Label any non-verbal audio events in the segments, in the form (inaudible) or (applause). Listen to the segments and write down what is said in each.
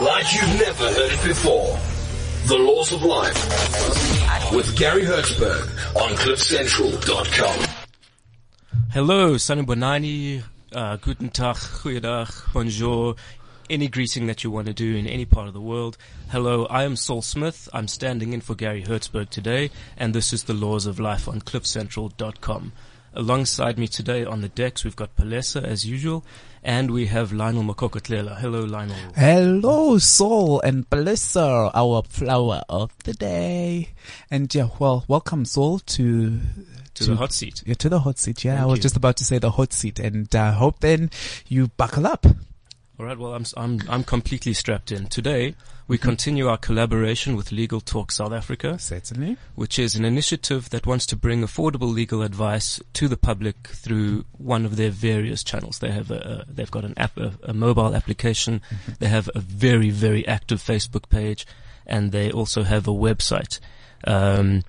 like you've never heard it before. The Laws of Life with Garry Hertzberg on CliffCentral.com. Hello, Sanibonani, uh, Guten Tag, Goeiedag, Bonjour, any greeting that you want to do in any part of the world. Hello, I am Saul Smith. I'm standing in for Garry Hertzberg today, and this is the Laws of Life on CliffCentral.com. Alongside me today on the decks, we've got Palesa as usual, and we have Lionel Makokotlela. Hello, Lionel. Hello, Saul and Melissa, our flower of the day. And yeah, well, welcome, Saul, to To the hot seat. Yeah, to the hot seat. Yeah, Thank I was you. just about to say the hot seat, and uh, hope then you buckle up. All right. Well, I'm I'm I'm completely strapped in. Today we continue our collaboration with Legal Talk South Africa, Certainly. which is an initiative that wants to bring affordable legal advice to the public through one of their various channels. They have a, a they've got an app, a, a mobile application. They have a very very active Facebook page, and they also have a website. Um,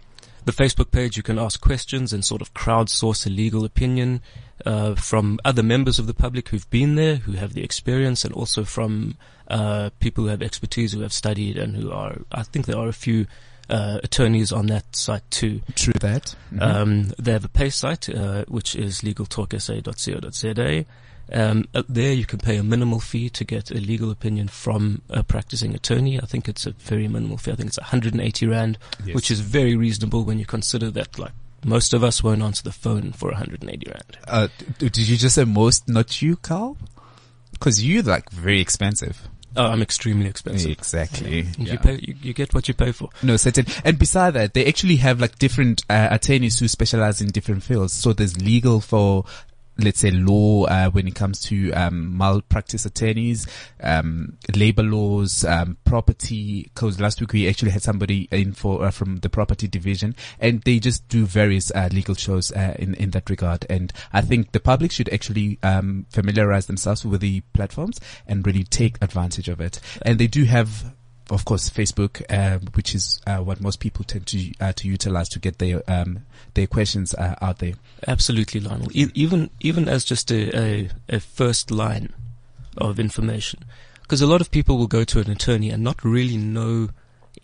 the Facebook page, you can ask questions and sort of crowdsource a legal opinion uh, from other members of the public who've been there, who have the experience, and also from uh, people who have expertise, who have studied, and who are. I think there are a few uh, attorneys on that site too. True that. Mhm. Um, they have a pay site, uh, which is legaltalksa.co.za. Um, there you can pay a minimal fee to get a legal opinion from a practicing attorney. I think it's a very minimal fee. I think it's 180 rand, Yes. which is very reasonable when you consider that like most of us won't answer the phone for 180 rand. Uh, did you just say most, not you, Carl? Because you like very expensive. Oh, I'm extremely expensive. Exactly. You pay, you, you get what you pay for. No, certain. And beside that, they actually have like different uh, attorneys who specialize in different fields. So there's legal for, let's say, law uh, when it comes to um, malpractice attorneys, um, labor laws, um, property. Because last week we actually had somebody in for uh, from the property division, and they just do various uh, legal shows uh, in in that regard. And I think the public should actually um, familiarize themselves with the platforms and really take advantage of it. And they do have of course, Facebook, uh, which is uh, what most people tend to uh, to utilize to get their um, their questions uh, out there. Absolutely, Lionel. E- even even as just a, a, a first line of information, because a lot of people will go to an attorney and not really know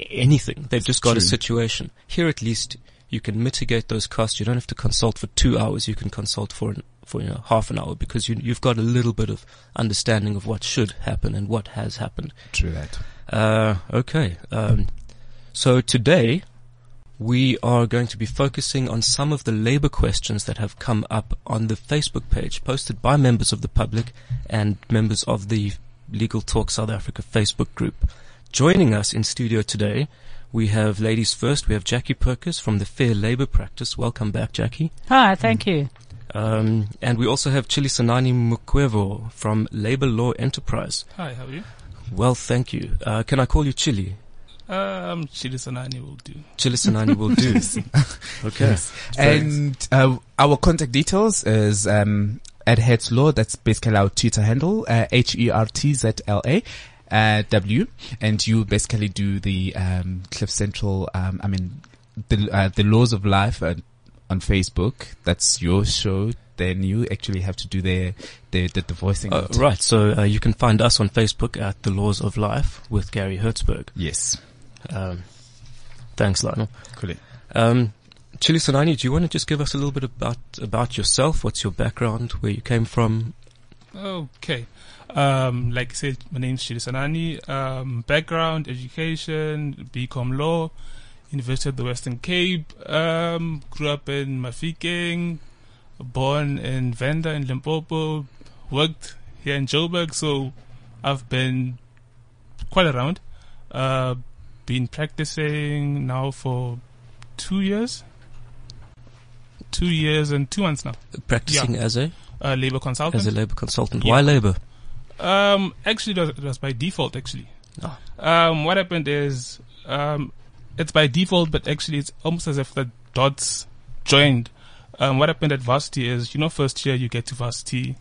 anything. They've just got a situation. Here, at least, you can mitigate those costs. You don't have to consult for two hours. You can consult for an, for you know half an hour because you, you've got a little bit of understanding of what should happen and what has happened. True that. Uh, okay. Um, so today we are going to be focusing on some of the labor questions that have come up on the Facebook page posted by members of the public and members of the Legal Talk South Africa Facebook group. Joining us in studio today, we have ladies first. We have Jaqui Perkes from the Fair Labor Practice. Welcome back, Jackie. Hi, thank you. Um, and we also have Tshilisanani Mukwevho from Labor Law Enterprise. Hi, how are you? Well, thank you. Uh, can I call you Chili? Um, Tshilisanani will do. Tshilisanani will do. (laughs) okay. And uh, our contact details is um, at HertzLaw. That's basically our Twitter handle, uh, H E R T Z L A. Uh, W and you basically do the um, Cliff Central. Um, I mean, the uh, the laws of life uh, on Facebook. That's your show. Then you actually have to do the the the, the voicing. Uh, right. So uh, you can find us on Facebook at The Laws of Life with Garry Hertzberg. Yes. Um, thanks, Lionel. Cool. Um, Tshilisanani, do you want to just give us a little bit about about yourself? What's your background? Where you came from? Okay. Um, like I said, my name's Tshilisanani. Um, background, education, BCom Law, University of the Western Cape. Um, grew up in Mafikeng, born in Venda in Limpopo, worked here in Joburg, so I've been quite around. Uh, been practicing now for two years. Two years and two months now. Practicing as a Uh, labor consultant. as a labor consultant. Yeah. Why labor? Um, actually, it was, by default. Actually, Ah. Um, what happened is, um, it's by default, but actually it's almost as if the dots joined. Um, what happened at varsity is, you know, first year you get to varsity,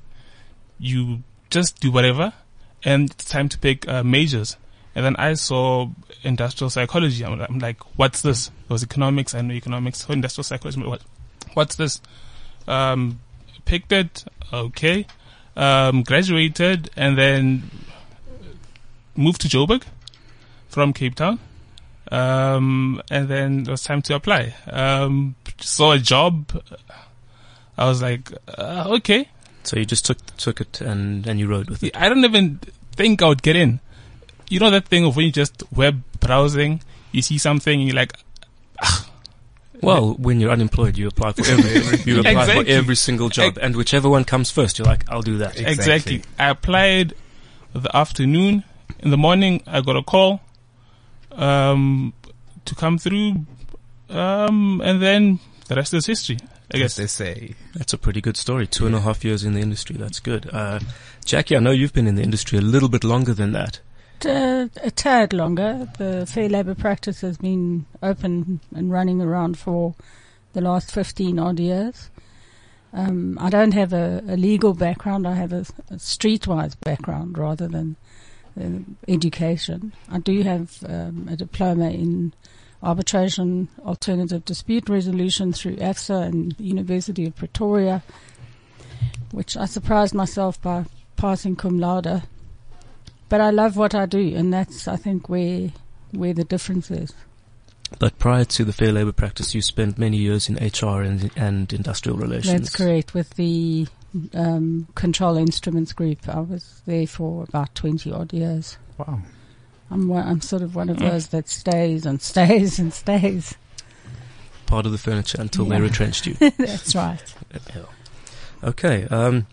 you just do whatever, and it's time to pick uh, majors. And then I saw industrial psychology. I'm, I'm like, what's this? It was economics. I know economics. Industrial psychology. What, what's this? Um, picked it. Okay. Um, graduated and then moved to Joburg from Cape Town. Um, and then it was time to apply. Um, saw a job. I was like, uh, okay. So you just took took it and and you rode with it. I don't even think I would get in. You know that thing of when you just web browsing, you see something and you're like, Well, when you're unemployed, you apply for every (laughs) you apply Exactly. for every single job, and whichever one comes first, you're like, I'll do that. exactly. I applied the afternoon. In the morning, I got a call, um, to come through, um, and then the rest is history. I As guess. they say. That's a pretty good story. Two and a half years in the industry. That's good. Uh, Jaqui, I know you've been in the industry a little bit longer than that. Uh, a tad longer. The fair labour practice has been open and running around for the last 15 odd years. Um, I don't have a, a legal background. I have a, a streetwise background rather than education. I do have um, a diploma in arbitration, alternative dispute resolution through AFSA and the University of Pretoria, which I surprised myself by passing cum laude. But I love what I do, and that's I think where where the difference is. But prior to the fair labor practice, you spent many years in HR and, and industrial relations. That's correct. With the um, Control Instruments Group, I was there for about twenty odd years. Wow. I'm one, I'm sort of one of those that stays and stays and stays. Part of the furniture until they retrenched you. (laughs) that's right. Okay. Um,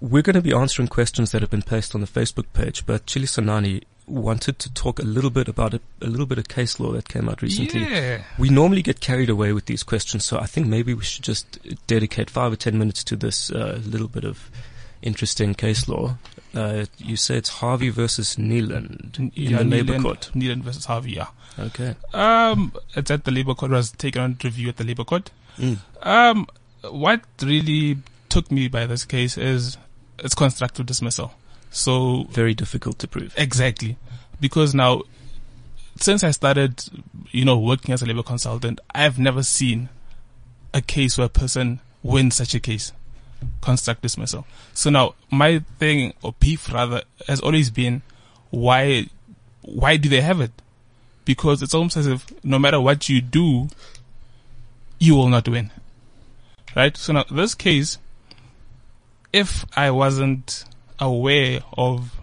we're going to be answering questions that have been placed on the Facebook page, but Tshilisanani wanted to talk a little bit about a, a little bit of case law that came out recently. Yeah. We normally get carried away with these questions, so I think maybe we should just dedicate five or ten minutes to this uh, little bit of interesting case law. Uh, you say it's Harvey versus Neeland in Yeah, the labor court. Neeland versus Harvey, yeah. Okay. Um, it's at the labor court. It was taken on review at the labor court. Mm. Um, what really took me by this case is it's constructive dismissal. So Very difficult to prove. exactly because now since I started, you know, working as a labor consultant, I've never seen a case where a person wins such a case, construct dismissal. So now my thing or beef rather has always been why, why do they have it? Because it's almost as if no matter what you do, you will not win. Right? So now this case, if I wasn't aware of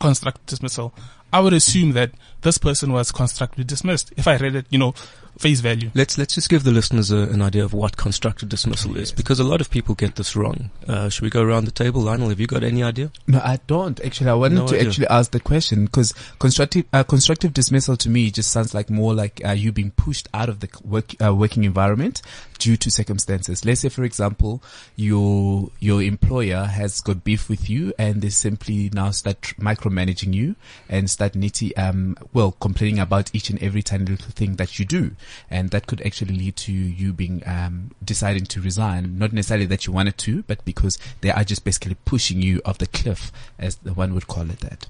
constructive dismissal, I would assume that this person was constructively dismissed. If I read it, you know, face value. Let's let's just give the listeners a, an idea of what constructive dismissal is, because a lot of people get this wrong. Uh, should we go around the table, Lionel? Have you got any idea? No, I don't actually. I wanted No to idea. actually ask the question because constructive uh, constructive dismissal to me just sounds like more like uh, you being pushed out of the work uh, working environment due to circumstances. Let's say, for example, your your employer has got beef with you, and they simply now start micromanaging you and start nitty um well complaining about each and every tiny little thing that you do, and that could actually lead to you being um deciding to resign. Not necessarily that you wanted to, but because they are just basically pushing you off the cliff, as the one would call it that.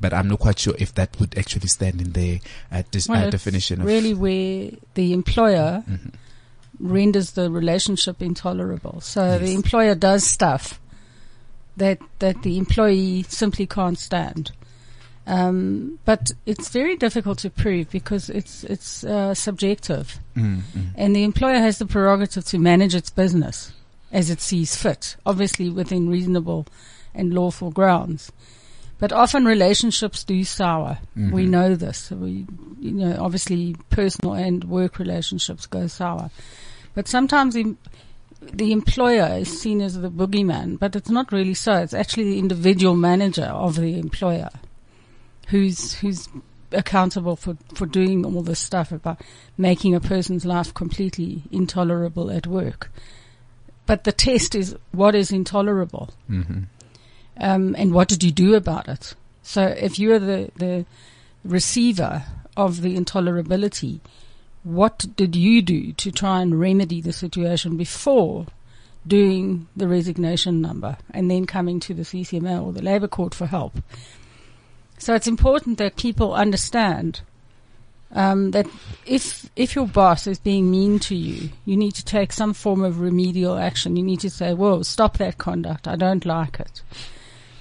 But I'm not quite sure if that would actually stand in the uh, dis- Well, uh, definition of really where the employer Mhm. Renders the relationship intolerable. So Yes. the employer does stuff that that the employee simply can't stand. Um, but it's very difficult to prove because it's it's uh, subjective, Mm, mm. and the employer has the prerogative to manage its business as it sees fit, obviously within reasonable and lawful grounds. But often relationships do sour. We Mhm. know this. We, you know, obviously personal and work relationships go sour. But sometimes the, the employer is seen as the boogeyman, but it's not really so. It's actually the individual manager of the employer who's, who's accountable for, for doing all this stuff about making a person's life completely intolerable at work. But the test is what is intolerable? Mhm. Um, and what did you do about it? So if you are the, the receiver of the intolerability, what did you do to try and remedy the situation before doing the resignation number and then coming to the CCMA or the Labour Court for help? So it's important that people understand um, that if if your boss is being mean to you, you need to take some form of remedial action. You need to say, "Whoa, stop that conduct! I don't like it.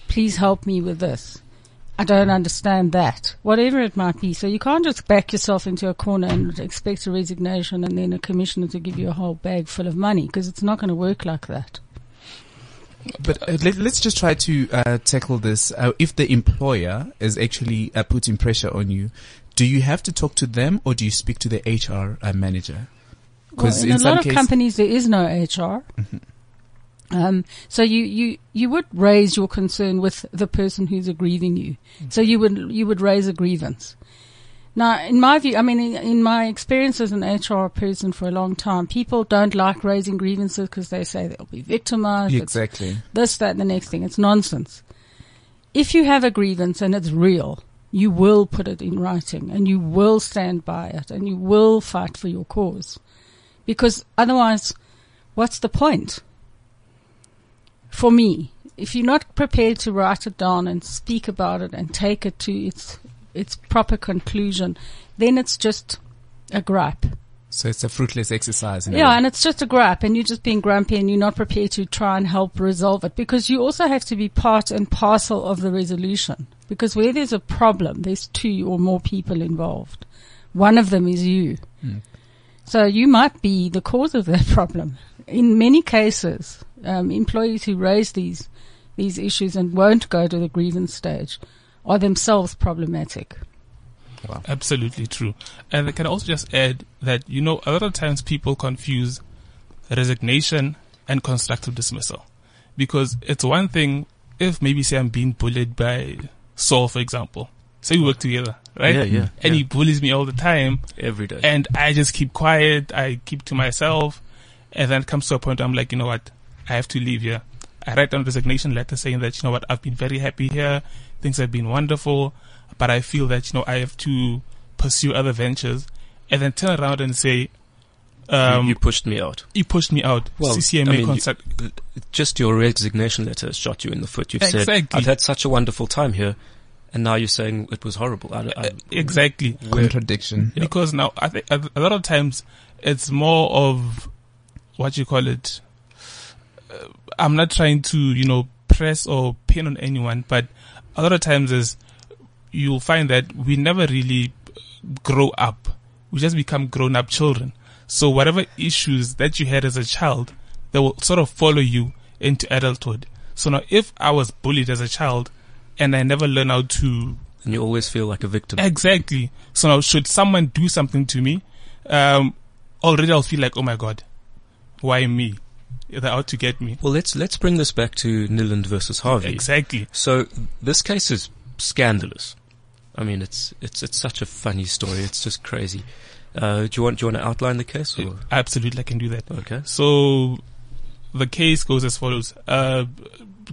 Please help me with this. I don't understand that." Whatever it might be. So you can't just back yourself into a corner and expect a resignation and then a commissioner to give you a whole bag full of money because it's not going to work like that. But uh, let, us just try to uh, tackle this. Uh, if the employer is actually uh, putting pressure on you, do you have to talk to them or do you speak to the HR uh, manager? Well, in, in, a lot of companies, there is no HR. Mm-hmm. Um, so you, you, you would raise your concern with the person who's aggrieving you. Mm-hmm. So you would, you would raise a grievance. Now, in my view, I mean, in, in, my experience as an HR person for a long time, people don't like raising grievances because they say they'll be victimized. Exactly. This, that, and the next thing. It's nonsense. If you have a grievance and it's real, you will put it in writing and you will stand by it and you will fight for your cause. Because otherwise, what's the point? For me, if you're not prepared to write it down and speak about it and take it to its its proper conclusion, then it's just a gripe. So it's a fruitless exercise. yeah, and it's just a gripe, and you're just being grumpy, and you're not prepared to try and help resolve it because you also have to be part and parcel of the resolution. Because where there's a problem, there's two or more people involved. One of them is you. Mm. So you might be the cause of that (laughs) problem. In many cases, um, employees who raise these these issues and won't go to the grievance stage are themselves problematic. Wow. Absolutely true. And I can also just add that, you know, a lot of times people confuse resignation and constructive dismissal. Because it's one thing if maybe say I'm being bullied by Saul, for example. Say we work together, right? Yeah, yeah. And yeah. he bullies me all the time. Every day. And I just keep quiet. I keep to myself. And then it comes to a point I'm like, you know what? I have to leave here. I write down a resignation letter saying that, you know what? I've been very happy here. Things have been wonderful but I feel that, you know, I have to pursue other ventures and then turn around and say, um, you, you, pushed me out. You pushed me out. Well, CCMA I mean, you, just your resignation letter has shot you in the foot. You've exactly. said, I've had such a wonderful time here. And now you're saying it was horrible. I, I, exactly. Contradiction. Because now I think a lot of times it's more of what you call it. Uh, I'm not trying to, you know, press or pin on anyone, but a lot of times is you'll find that we never really grow up. We just become grown up children. So whatever issues that you had as a child, they will sort of follow you into adulthood. So now if I was bullied as a child and I never learn how to and you always feel like a victim. Exactly. So now should someone do something to me, um, already I'll feel like, oh my God, why me? They're out to get me. Well, let's, let's bring this back to Niland versus Harvey. Exactly. So this case is scandalous. I mean, it's it's it's such a funny story. It's just crazy. Uh, do you want do you want to outline the case? Or? Absolutely, I can do that. Okay. So the case goes as follows. Uh,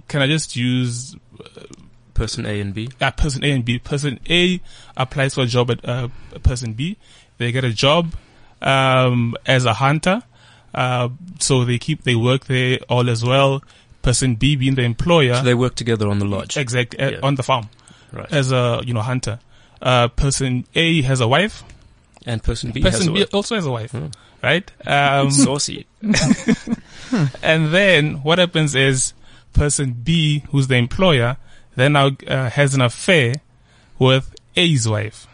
can I just use uh, person A and B? Yeah, person A and B. Person A applies for a job at uh, person B. They get a job um, as a hunter. Uh, so they keep they work there all as well. Person B being the employer. So they work together on the lodge. Exactly, uh, yeah. on the farm right. as a you know hunter. Uh, person A has a wife, and person B person B also has a wife, hmm. right? Um, (laughs) Saucy. (laughs) and then what happens is person B, who's the employer, then now uh, has an affair with A's wife,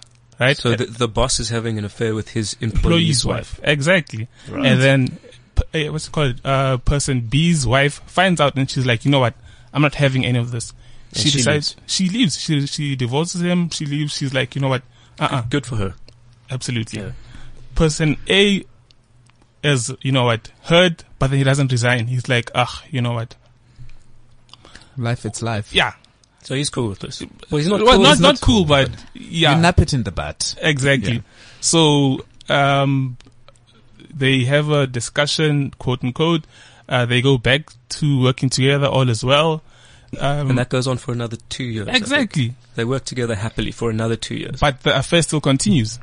right? So the, the boss is having an affair with his employee's, employee's wife. wife. Exactly. Right. And then uh, what's it called? Uh, person B's wife finds out and she's like, you know what? I'm not having any of this she, she decides leaves. she leaves. She she divorces him. She leaves. She's like, you know what? Uh-uh. Good for her. Absolutely. Yeah. Person A is, you know what, heard, but then he doesn't resign. He's like, ah, you know what? Life, it's life. Yeah. So he's cool with this. Well, he's not well, cool. Not, not, cool, but, but yeah. You nap it in the butt. Exactly. Yeah. So, um, they have a discussion, quote unquote. Uh, they go back to working together all as well. Um, And that goes on for another two years. Exactly. They work together happily for another two years. But the affair still continues.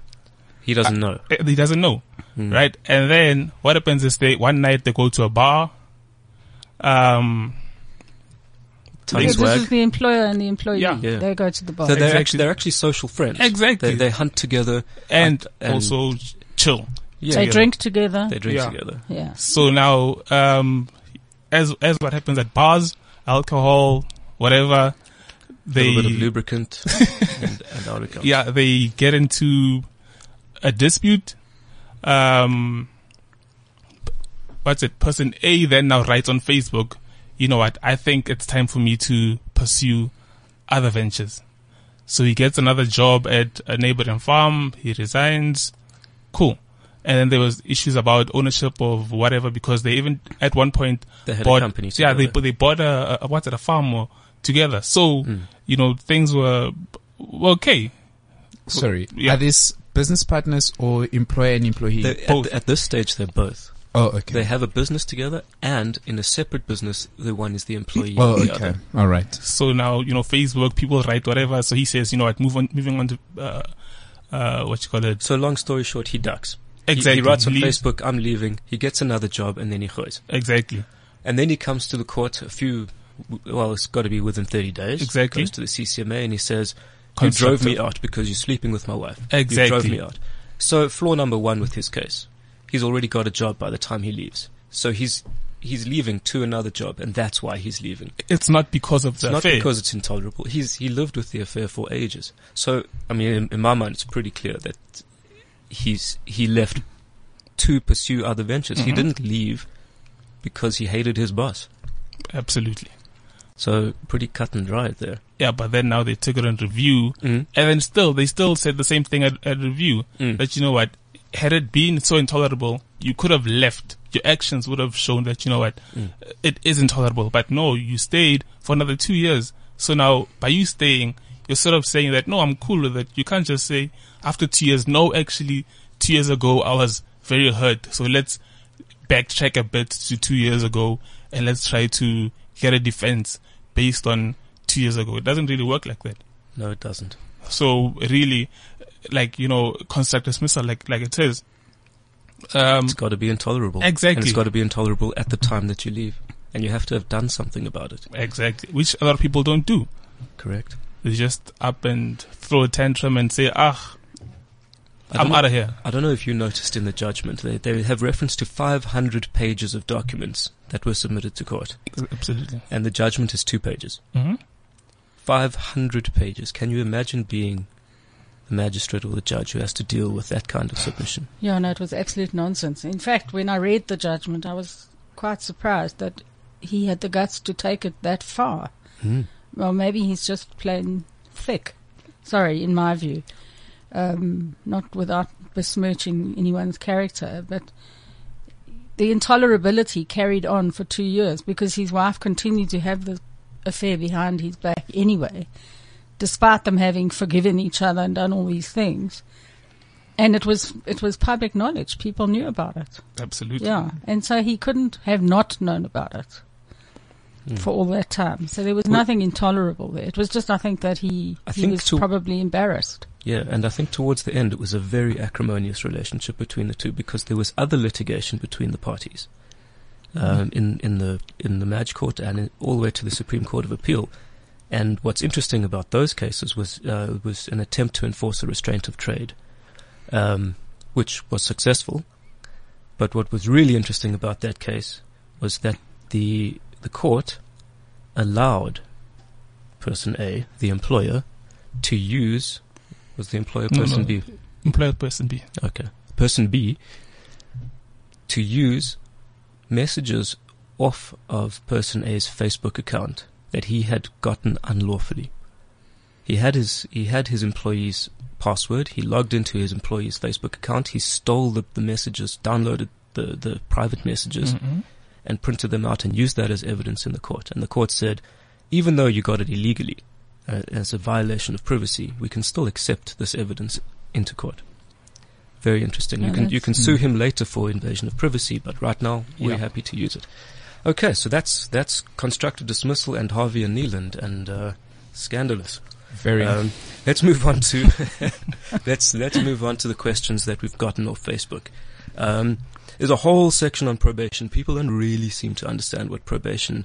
He doesn't know. Uh, He doesn't know, Hmm. right? And then what happens is they one night they go to a bar. Um, Tony Yeah, this Swag. is the employer and the employee. Yeah. Yeah. They go to the bar. So they're Exactly. actually they're actually social friends. Exactly. They, they hunt together. and, and- also chill. Yeah, they yeah. drink together. They drink Yeah. together. yeah. So now, um, as as what happens at bars, alcohol, whatever, A they little bit of lubricant (laughs) and, and out yeah they get into a dispute. Um, what's it? Person A then now writes on Facebook, you know what? I think it's time for me to pursue other ventures. So he gets another job at a neighboring farm. He resigns. Cool. And then there was issues about ownership of whatever because they even at one point They had a bought company yeah they they bought a, a what's it a farm or together. So Hmm. you know things were were okay. Sorry. Yeah. Are these business partners or employer and employee? They- at, Both. at this stage, they're both. Oh, okay. They have a business together, and in a separate business, the one is the employee. oh, okay. other. All right. So now, you know, Facebook, people write whatever. So he says, you know what, move on, moving on to, uh, uh, what you call it. So long story short, he ducks. Exactly. He, writes on Leaves- Facebook, "I'm leaving." He gets another job, and then he goes. Exactly. And then he comes to the court a few, well, it's got to be within 30 days. Exactly. Goes to the CCMA and he says, you drove me out because you're sleeping with my wife. Exactly. You drove me out. So flaw number one with his case. He's already got a job by the time he leaves. So he's, he's leaving to another job and that's why he's leaving. It's not because of It's the not affair. because it's intolerable. He's, he lived with the affair for ages. So, I mean, in, in my mind, it's pretty clear that he's, he left to pursue other ventures. He Mhm. didn't leave because he hated his boss. Absolutely. So pretty cut and dry there. Yeah, but then now they took it on review. Mm. And then still, they still said the same thing at, at review. Mm. That, you know what, had it been so intolerable, you could have left. Your actions would have shown that, you know what, Mm. it is intolerable. But no, you stayed for another two years. So now, by you staying, you're sort of saying that, no, I'm cool with it. You can't just say, after two years, no, actually, two years ago, I was very hurt. So let's backtrack a bit to two years ago and let's try to get a defense based on two years ago. It doesn't really work like that. No, it doesn't. So really, like, you know, construct dismissal, like, like it says. Um, It's got to be intolerable. Exactly. And it's got to be intolerable at the time that you leave. And you have to have done something about it. exactly. Which a lot of people don't do. Correct. They just up and throw a tantrum and say, ah, I'm know- out of here. I don't know if you noticed in the judgment, they, they have reference to 500 pages of documents that were submitted to court. Absolutely. And the judgment is two pages. hmm 500 pages. Can you imagine being the magistrate or the judge who has to deal with that kind of submission? Yeah, no, it was absolute nonsense. In fact, when I read the judgment, I was quite surprised that he had the guts to take it that far. Hmm. Well, maybe he's just plain thick. Sorry, in my view. Um, not without besmirching anyone's character, but the intolerability carried on for two years because his wife continued to have the affair behind his back anyway, despite them having forgiven each other and done all these things. And it was it was public knowledge. People knew about it. Absolutely. Yeah, and so he couldn't have not known about it Hmm. for all that time. So there was Well- nothing intolerable there. It was just, I think, that he I he was to- probably embarrassed. Yeah, and I think towards the end it was a very acrimonious relationship between the two because there was other litigation between the parties um, in in the in the Madge Court and in, all the way to the Supreme Court of Appeal. And what's interesting about those cases was uh, was an attempt to enforce a restraint of trade, um, which was successful. But what was really interesting about that case was that the the court allowed person A, the employer, to use was the employer No, person no. B? Employer person B. Okay. Person B to use messages off of person A's Facebook account that he had gotten unlawfully. He had his he had his employee's password. He logged into his employee's Facebook account. He stole the, the messages, downloaded the, the private messages, Mhm. and printed them out and used that as evidence in the court. And the court said, even though you got it illegally, uh, as a violation of privacy, we can still accept this evidence into court. Very interesting. Yeah, you can you can sue him later for invasion of privacy, but right now we're Yeah. happy to use it. Okay, so that's that's constructive dismissal and Harvey and Neeland and uh, scandalous. Very. Um, let's move on to (laughs) let's let's move on to the questions that we've gotten off Facebook. Um, there's a whole section on probation. People don't really seem to understand what probation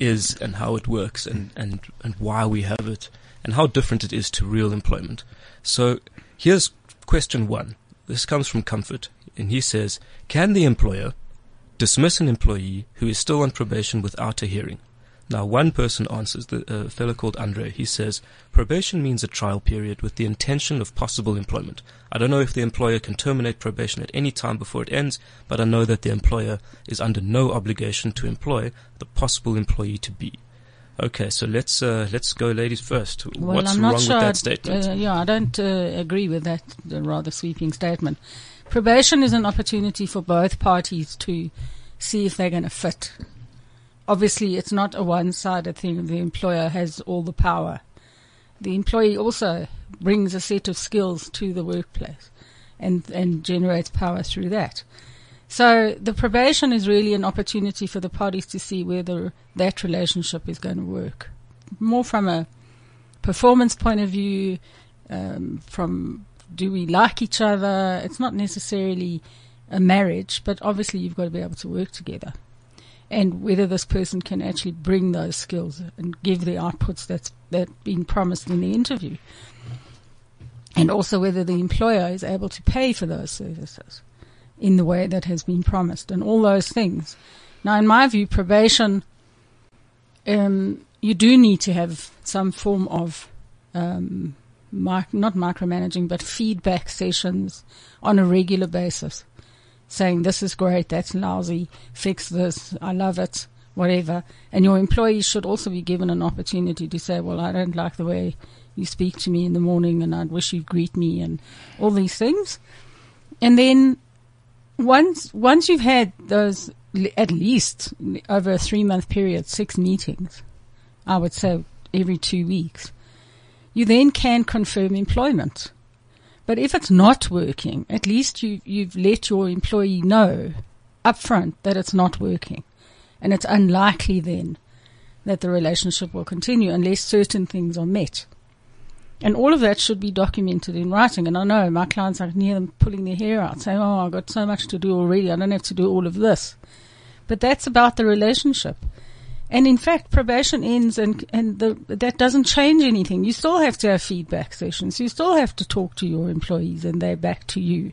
is and how it works and, and, and why we have it and how different it is to real employment. So here's question one. This comes from Comfort and he says, can the employer dismiss an employee who is still on probation without a hearing? Now, one person answers, the uh, fellow called Andre. He says, probation means a trial period with the intention of possible employment. I don't know if the employer can terminate probation at any time before it ends, but I know that the employer is under no obligation to employ the possible employee to be. Okay, so let's uh, let's go, ladies first. Well, What's wrong not with that I'd- statement? Uh, yeah, I don't uh, agree with that uh, rather sweeping statement. Probation is an opportunity for both parties to see if they're going to fit. Obviously, it's not a one-sided thing. The employer has all the power. The employee also brings a set of skills to the workplace and, and generates power through that. So the probation is really an opportunity for the parties to see whether that relationship is going to work. More from a performance point of view, um, from do we like each other? It's not necessarily a marriage, but obviously you've got to be able to work together. And whether this person can actually bring those skills and give the outputs that's that been promised in the interview. And also whether the employer is able to pay for those services in the way that has been promised and all those things. Now, in my view, probation, um, you do need to have some form of, um, mic- not micromanaging, but feedback sessions on a regular basis, saying this is great, that's lousy, fix this, I love it, whatever. And your employees should also be given an opportunity to say, well, I don't like the way you speak to me in the morning, and I'd wish you'd greet me, and all these things. And then once once you've had those at least over a three month period, six meetings, I would say every two weeks, you then can confirm employment. But if it's not working, at least you you've let your employee know upfront that it's not working, and it's unlikely then that the relationship will continue unless certain things are met. And all of that should be documented in writing. And I know my clients, I can hear them pulling their hair out, saying, Oh, I've got so much to do already. I don't have to do all of this. But that's about the relationship. And in fact, probation ends and, and the, that doesn't change anything. You still have to have feedback sessions. You still have to talk to your employees and they're back to you.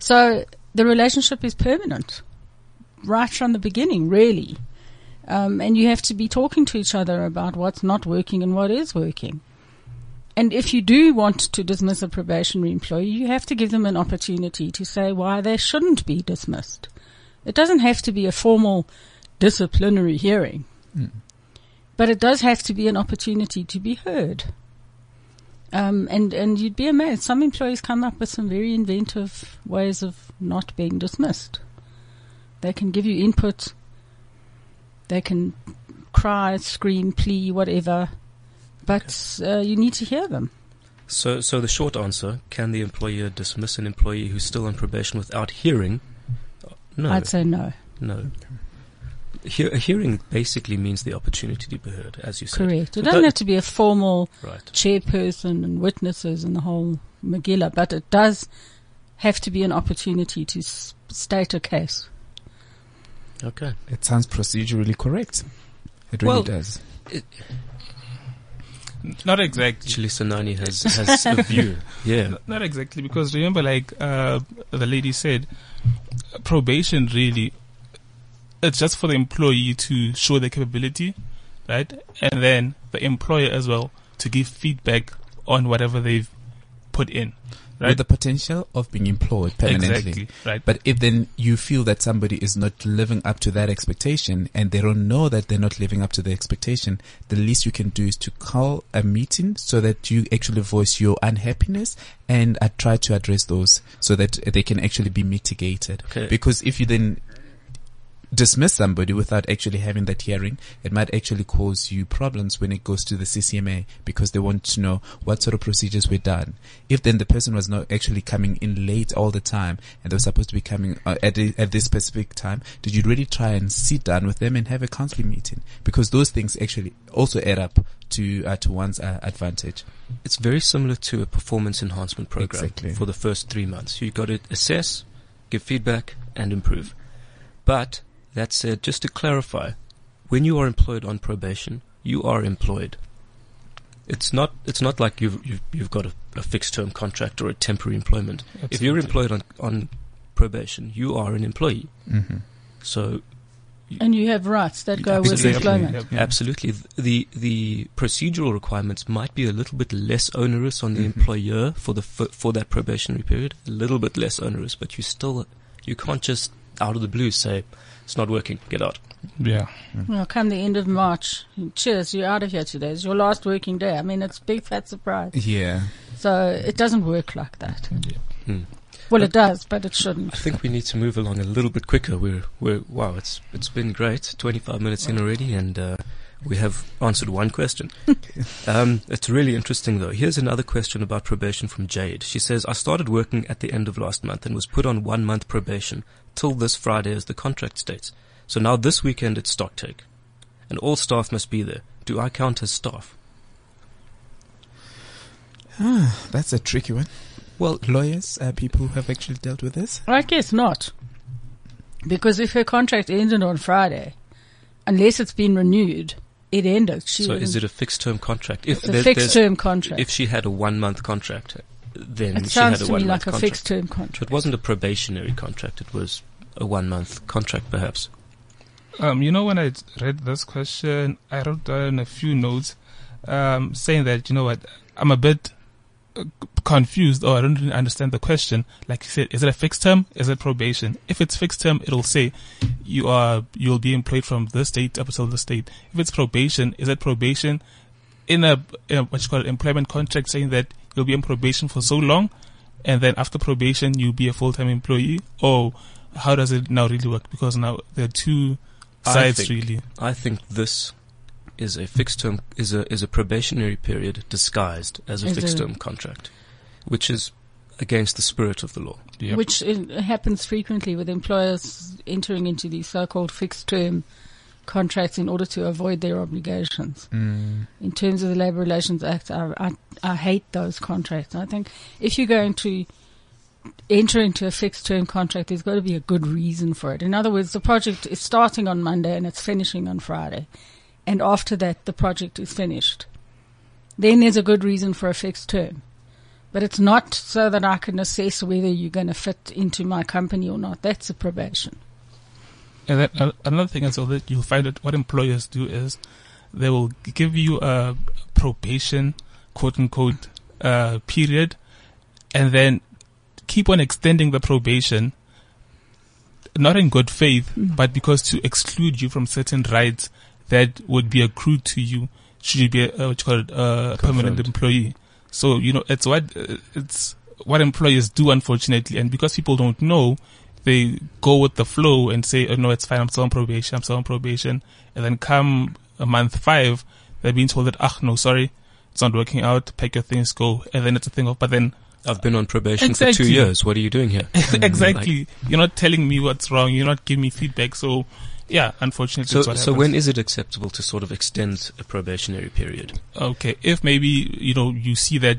So the relationship is permanent right from the beginning, really. Um, and you have to be talking to each other about what's not working and what is working. And if you do want to dismiss a probationary employee, you have to give them an opportunity to say why they shouldn't be dismissed. It doesn't have to be a formal disciplinary hearing, but it does have to be an opportunity to be heard. Um, and and you'd be amazed. Some employees come up with some very inventive ways of not being dismissed. They can give you input. They can cry, scream, plea, whatever, but uh, you need to hear them. So, so the short answer: Can the employer dismiss an employee who's still on probation without hearing? No, I'd say no. no. He- a hearing basically means the opportunity to be heard, as you said. Correct. It But doesn't that- have to be a formal Right. chairperson and witnesses and the whole Megillah, but it does have to be an opportunity to s- state a case. Okay. It sounds procedurally correct. It really Well- does. Not exactly. Actually, Sanani has has a view. (laughs) Yeah. Not exactly, because remember, like uh, the lady said, probation really, it's just for the employee to show their capability, right? And then the employer as well to give feedback on whatever they've put in, right? With the potential of being employed permanently. exactly, right? But if then you feel that somebody is not living up to that expectation and they don't know that they're not living up to the expectation, the least you can do is to call a meeting so that you actually voice your unhappiness and uh, try to address those so that they can actually be mitigated. Okay. Because if you then dismiss somebody without actually having that hearing, it might actually cause you problems when it goes to the CCMA because they want to know what sort of procedures were done. If then the person was not actually coming in late all the time and they were supposed to be coming uh, at, a, at this specific time, did you really try and sit down with them and have a counseling meeting? Because those things actually also add up to uh, to one's uh, advantage. It's very similar to a performance enhancement program Exactly. for the first three months. You've got to assess, give feedback, and improve. But that said, just to clarify, when you are employed on probation, you are employed. It's not. It's not like you've you've, you've got a, a fixed term contract or a temporary employment. If you're employed on on probation, you are an employee. Mm-hmm. So And you have rights that go with Absolutely. employment. Yep. Absolutely. The the procedural requirements might be a little bit less onerous on the Mhm. employer for the f- for that probationary period. A little bit less onerous, but you still you can't just out of the blue say it's not working. Get out. Yeah. Well, come the end of March, cheers, you're out of here today. It's your last working day. I mean, it's a big fat surprise. Yeah. So it doesn't work like that. Hmm. Well, it does, but it shouldn't. I think we need to move along a little bit quicker. We're we're wow. It's it's been great. Twenty five minutes in already, and uh, we have answered one question. (laughs) um, it's really interesting though. Here's another question about probation from Jade. She says, "I started working at the end of last month and was put on one month probation till this Friday, as the contract states. So now this weekend it's stock take, and all staff must be there. Do I count as staff? Ah, That's a tricky one. Well, Lawyers, uh, people who have actually dealt with this. I guess not. Because if her contract ended on Friday, unless it's been renewed, it ended. She so is it a fixed term contract? If it's a fixed there's- term contract. if she had a one month contract, then it she had sounds a to one me month like a fixed term contract. It wasn't a probationary contract. It was a one month contract, perhaps. Um, you know, when I read this question, I wrote down a few notes, um, saying that, you know what, I'm a bit confused or I don't really understand the question. Like you said, is it a fixed term? Is it probation? If it's fixed term, it'll say you are, you'll be employed from this date up until this date. If it's probation, is it probation in a, in a what you call it, employment contract saying that you'll be on probation for so long and then after probation you'll be a full-time employee or how does it now really work? Because now there are two I sides think- really. I think this is a fixed term is a is a probationary period disguised as a As a- fixed term contract, which is against the spirit of the law. Yep. Which uh, happens frequently with employers entering into these so-called fixed term contracts in order to avoid their obligations. Mm. In terms of the Labour Relations Act, I, I, I hate those contracts. I think if you're going to enter into a fixed term contract, there's got to be a good reason for it. In other words, the project is starting on Monday and it's finishing on Friday. And after that, the project is finished. Then there's a good reason for a fixed term. But it's not so that I can assess whether you're going to fit into my company or not. That's a probation. And then uh, another thing is that you'll find that what employers do is they will give you a probation, quote unquote, uh, period, and then keep on extending the probation, not in good faith, but because to exclude you from certain rights that would be accrued to you should you be a, what you call it, a permanent employee. So, you know, it's what, uh, it's what employers do, unfortunately. And because people don't know, they go with the flow and say, oh no, it's fine, I'm still on probation, I'm still on probation. And then come a month five, they're being told that, ah, no, sorry, it's not working out, pack your things, go. And then it's a thing of, but then, I've been on probation for two years. What are you doing here? (laughs) exactly, you're not telling me what's wrong, you're not giving me feedback. So, yeah, unfortunately, So, so when is it acceptable to sort of extend a probationary period? Okay, if maybe you know you see that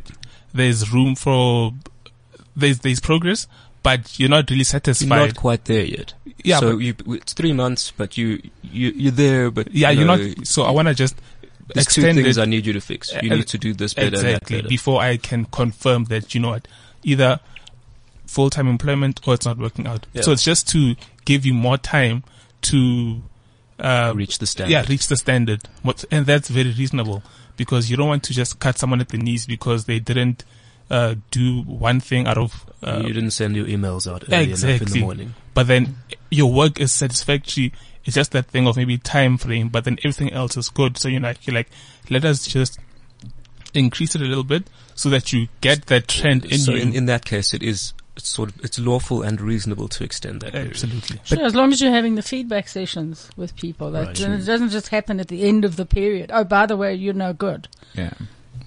there's room for there's there's progress, but you're not really You're satisfied. not quite there yet. yeah, so you, it's three months, but you you you're there, but yeah, you you're know, not. So I want to just There's two extend things it I need you to fix. You Uh, need to do this better exactly better. before I can confirm that you know what either full time employment or it's not working out. Yeah. So it's just to give you more time to uh, Reach the standard. yeah reach the standard. What and that's very reasonable because you don't want to just cut someone at the knees because they didn't uh, do one thing out of uh, you didn't send your emails out early enough in the morning. but then your work is satisfactory. It's just that thing of maybe time frame, but then everything else is good. So you're like, you're like, let us just increase it a little bit so that you get that trend in so you. in, in that case, it is it's sort of it's lawful and reasonable to extend that period. Absolutely. Sure, as long as you're having the feedback sessions with people, that Right. then it doesn't just happen at the end of the period. Oh, by the way, you're no good. Yeah.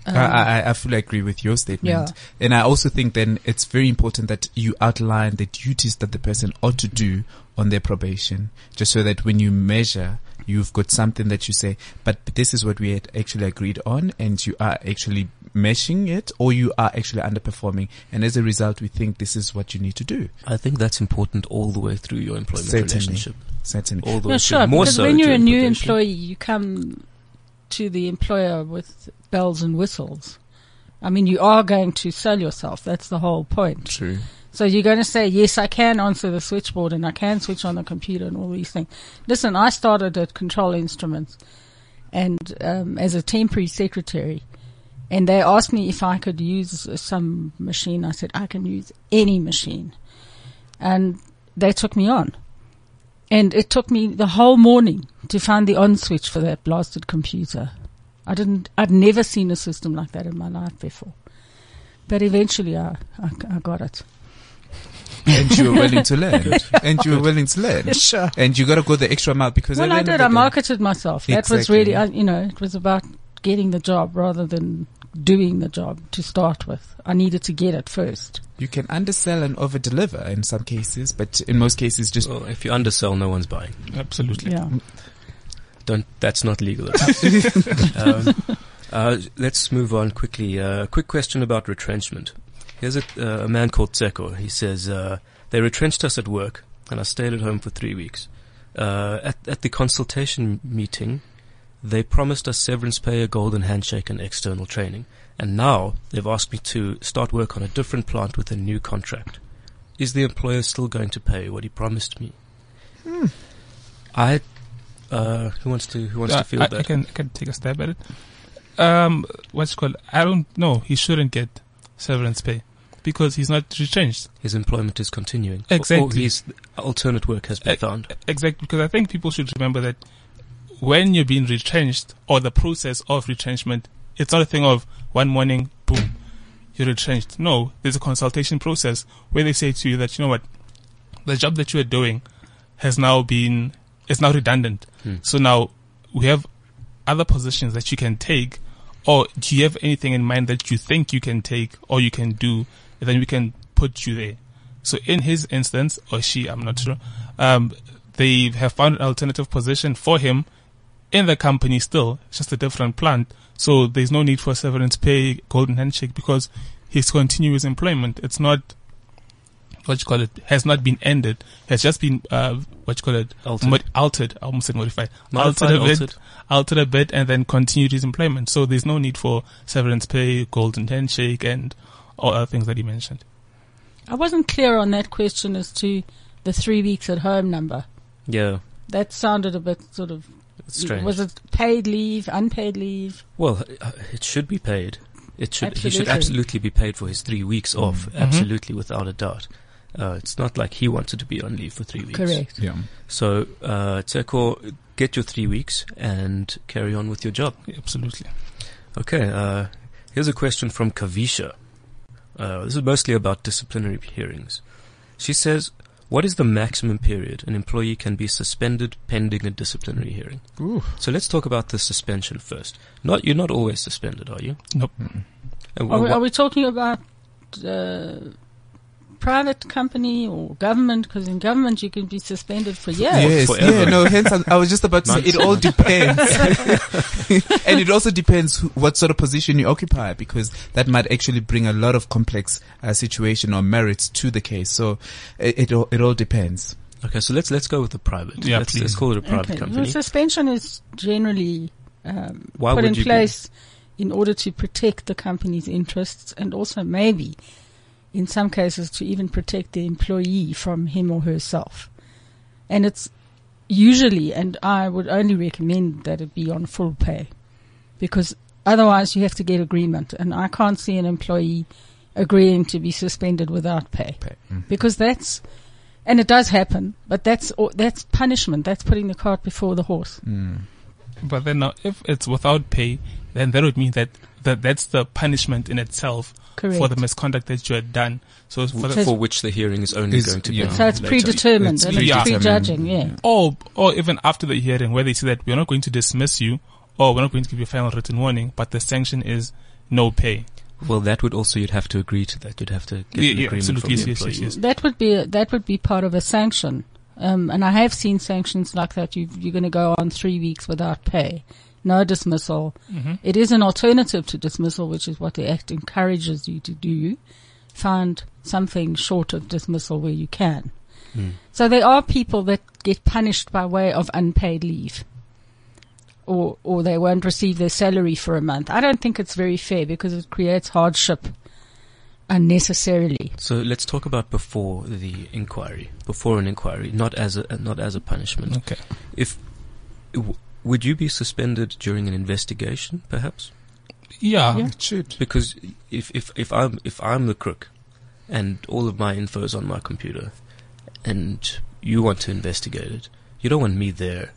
Um, I, I, I fully agree with your statement. Yeah. And I also think then it's very important that you outline the duties that the person ought to do on their probation, just so that when you measure, you've got something that you say, but this is what we had actually agreed on and you are actually meshing it or you are actually underperforming. And as a result, we think this is what you need to do. I think that's important all the way through your employment Certainly. relationship. Certainly. All the Yeah, way sure. through. More because so when you're a new employee, you come to the employer with bells and whistles. I mean, you are going to sell yourself. That's the whole point. True. So you're going to say, yes, I can answer the switchboard and I can switch on the computer and all these things. Listen, I started at Control Instruments and um, as a temporary secretary, and they asked me if I could use some machine. I said I can use any machine, and they took me on. And it took me the whole morning to find the on switch for that blasted computer. I didn't. I'd never seen a system like that in my life before. But eventually, I I, I got it. and you were willing to learn. and you were willing to learn. (laughs) Sure. And you got to go the extra mile because Well, I did. I marketed myself. That was really, I, you know, it was about getting the job rather than doing the job to start with. I needed to get it first. You can undersell and over deliver in some cases, but in most cases, just Well, if you undersell, no one's buying. Absolutely. Yeah. Don't. That's not legal. (laughs) um, uh, let's move on quickly. Uh, quick question about retrenchment. Here's a, uh, a man called Tseko. He says uh, they retrenched us at work, and I stayed at home for three weeks. Uh, at, at the consultation meeting, they promised us severance pay, a golden handshake, and external training. And now they've asked me to start work on a different plant with a new contract. Is the employer still going to pay what he promised me? I. Uh, who wants to who wants Uh, to feel I, that? I can I can take a stab at it. Um, what's it called? I don't know. He shouldn't get severance pay because he's not retrenched. his employment is continuing. Exactly. Or his alternate work has been found. Exactly, because I think people should remember that when you're being retrenched or the process of retrenchment, it's not a thing of one morning, boom, you're retrenched. No, there's a consultation process where they say to you that, you know what, the job that you are doing has now been, is now redundant. Hmm. So now we have other positions that you can take or do you have anything in mind that you think you can take or you can do, and then we can put you there. So in his instance, or she, I'm not sure, um, they have found an alternative position for him in the company still, it's just a different plant. So there's no need for severance pay, golden handshake, because his continuous employment, it's not, what you call it, has not been ended. Has just been, uh, what you call it, Altered. mod- altered. I almost said modified. Modified, altered a bit, altered. altered a bit, and then continued his employment. So there's no need for severance pay, golden handshake, and all other things that he mentioned. I wasn't clear on that question as to the three weeks at home number. Yeah, That sounded a bit sort of. It's strange. Was it paid leave, unpaid leave? well, uh, it should be paid. It should. He should Absolutely. absolutely be paid for his three weeks off. Absolutely, without a doubt. Uh, it's not like he wanted to be on leave for three weeks. Correct. yeah. So, uh, Tseko, get your three weeks and carry on with your job. Absolutely. Okay, uh, here's a question from Kavisha. Uh, this is mostly about disciplinary hearings. She says, what is the maximum period an employee can be suspended pending a disciplinary hearing? So let's talk about the suspension first. Not You're not always suspended, are you? Nope. And Are we, are we talking about uh, private company or government? Because in government you can be suspended for years. Yes, forever. yeah, no, hence I, I was just about to say it all depends. (laughs) (laughs) and it also depends who, what sort of position you occupy because that might actually bring a lot of complex uh, situation or merits to the case. So it, it, all, it all depends. okay, so let's let's go with the private. Yeah, let's, please. let's call it a private Okay. company. Well, suspension is generally um, put in you be- place in order to protect the company's interests and also maybe, in some cases, to even protect the employee from him or herself. And it's usually, and I would only recommend that it be on full pay, because otherwise you have to get agreement, and I can't see an employee agreeing to be suspended without pay mm-hmm. because that's and it does happen, but that's that's punishment. That's putting the cart before the horse. Mm. But then now, if it's without pay, then that would mean that, that that's the punishment in itself Correct. for the misconduct that you had done. So for the, for which the hearing is only Is- going to be. yeah. So it's later. predetermined It's and it's prejudging, yeah. or or even after the hearing where they say that we're not going to dismiss you or we're not going to give you a final written warning, but the sanction is no pay. Well, that would also you'd have to agree to that. You'd have to get Yeah, an yeah, agreement absolutely. from the Yes, yes, employee. yes, yes. That would be that would be part of a sanction, um, and I have seen sanctions like that. You, you're going to go on three weeks without pay, no dismissal. Mm-hmm. It is an alternative to dismissal, which is what the Act encourages you to do. Find something short of dismissal where you can. Mm. So there are people that get punished by way of unpaid leave. Or, or they won't receive their salary for a month. I don't think it's very fair because it creates hardship unnecessarily. So let's talk about before the inquiry, before an inquiry, not as a not as a punishment. Okay. If w- would you be suspended during an investigation, perhaps? Yeah. Yeah. It should. Because if if if I'm if I'm the crook, and all of my info is on my computer, and you want to investigate it, you don't want me there,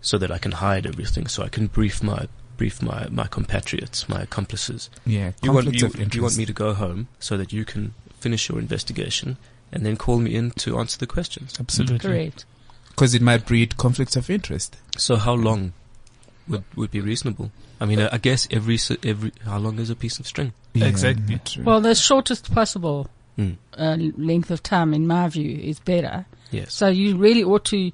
so that I can hide everything, so I can brief my brief my my compatriots, my accomplices. Yeah. You want, conflicts you, of interest. you want me to go home so that you can finish your investigation and then call me in to answer the questions. Absolutely. Correct. Because it might breed conflicts of interest. So how long would would be reasonable? I mean, I I guess every every how long is a piece of string? Exactly. true. Well, the shortest possible Mm. uh, length of time, in my view, is better. Yes. So you really ought to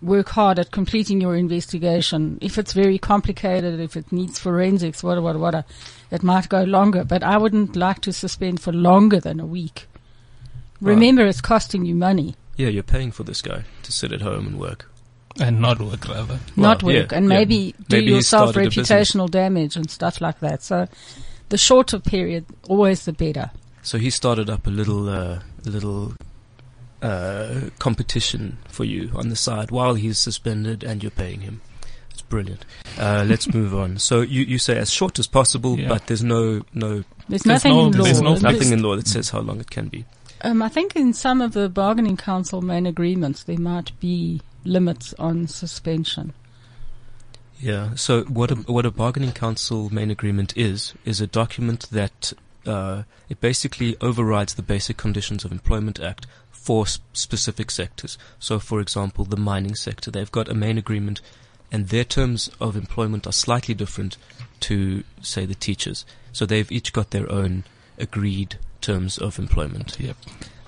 work hard at completing your investigation. If it's very complicated, if it needs forensics, what, what, what, it might go longer. But I wouldn't like to suspend for longer than a week. Right. Remember, it's costing you money, Yeah, you're paying for this guy to sit at home and work. And not work rather. not Well, work, yeah, and yeah. maybe do Maybe yourself started a business. reputational damage and stuff like that. So the shorter period, always the better. So he started up a little uh, little uh, competition for you on the side while he's suspended and you're paying him. It's brilliant. Uh, let's (laughs) move on. So you, you say as short as possible, Yeah. but there's no no There's, There's nothing no- in law. there's no nothing in law that says how long it can be. Um, I think in some of the bargaining council main agreements there might be limits on suspension. Yeah. So what a, what a bargaining council main agreement is is a document that uh, it basically overrides the Basic Conditions of Employment Act for s- specific sectors. So, for example, the mining sector, they've got a main agreement, and their terms of employment are slightly different to, say, the teachers. So they've each got their own agreed terms of employment. Yep.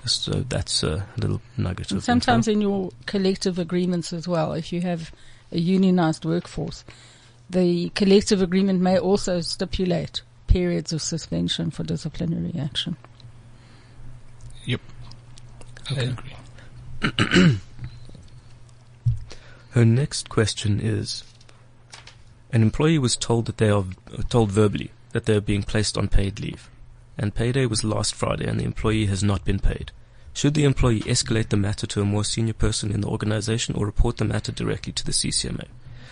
So that's a little nugget And of sometimes info. in your collective agreements as well, if you have a unionized workforce, the collective agreement may also stipulate periods of suspension for disciplinary action. Yep. I Okay. agree. (coughs) Her next question is: An employee was told that they are told verbally that they are being placed on paid leave, and payday was last Friday, and the employee has not been paid. Should the employee escalate the matter to a more senior person in the organization or report the matter directly to the CCMA?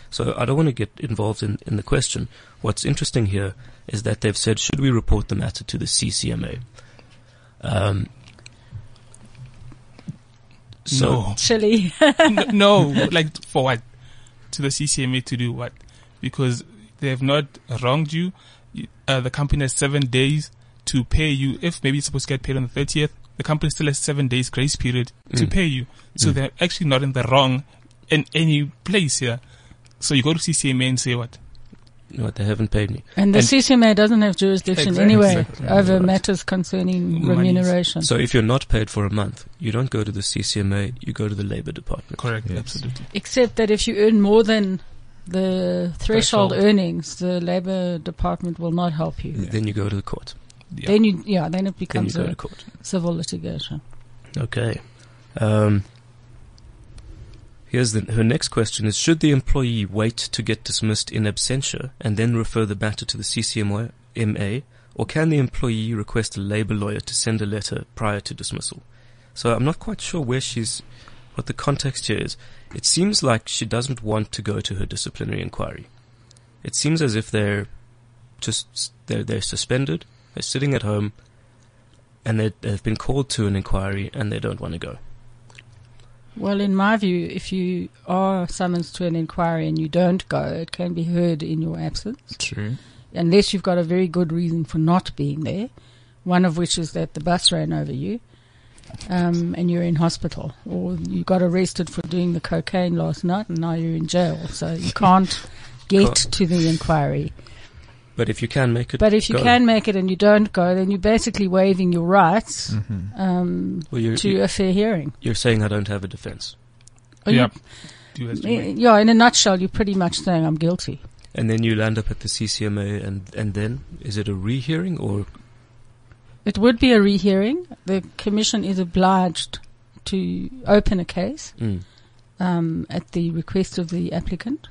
So I don't want to get involved in, in the question. What's interesting here is that they've said, should we report the matter to the CCMA? Um, so no. Chilly. (laughs) no, no, (laughs) like for what? To the CCMA to do what? Because they have not wronged you. You- Uh, the company has seven days to pay you. If maybe you're supposed to get paid on the thirtieth, the company still has seven days grace period to Mm. pay you. So Mm. they're actually not in the wrong in any place here. So you go to CCMA and say what? what, they haven't paid me. And the And- CCMA doesn't have jurisdiction Exactly. anyway Exactly. over Right. matters concerning Monies. remuneration. So if you're not paid for a month, you don't go to the CCMA, you go to the Labour Department. Correct. Yes. Absolutely. Except that if you earn more than the threshold, Threshold. earnings, the Labour Department will not help you. Yeah. Then you go to the court. Yeah. Then you, yeah, then it becomes to a civil litigation. Okay. Um, here's the, her next question is, should the employee wait to get dismissed in absentia and then refer the matter to the CCMA, or can the employee request a labour lawyer to send a letter prior to dismissal? So I'm not quite sure where she's, what the context here is. It seems like she doesn't want to go to her disciplinary inquiry. It seems as if they're just, they're, they're suspended, they're sitting at home, and they, they've been called to an inquiry and they don't want to go. Well, in my view, if you are summoned to an inquiry and you don't go, it can be heard in your absence. True. unless you've got a very good reason for not being there. One of which is that the bus ran over you, um, and you're in hospital, or you got arrested for doing the cocaine last night, and now you're in jail. So you can't (laughs) get Cool. to the inquiry. But if you can make it, But if you go. can make it and you don't go, then you're basically waiving your rights um, well, you're, to you- a fair hearing. you're saying I don't have a defense, Yeah. you- you yeah, in a nutshell, you're pretty much saying I'm guilty. and then you land up at the CCMA, and and then is it a rehearing or It would be a rehearing. The commission is obliged to open a case mm, um, at the request of the applicant.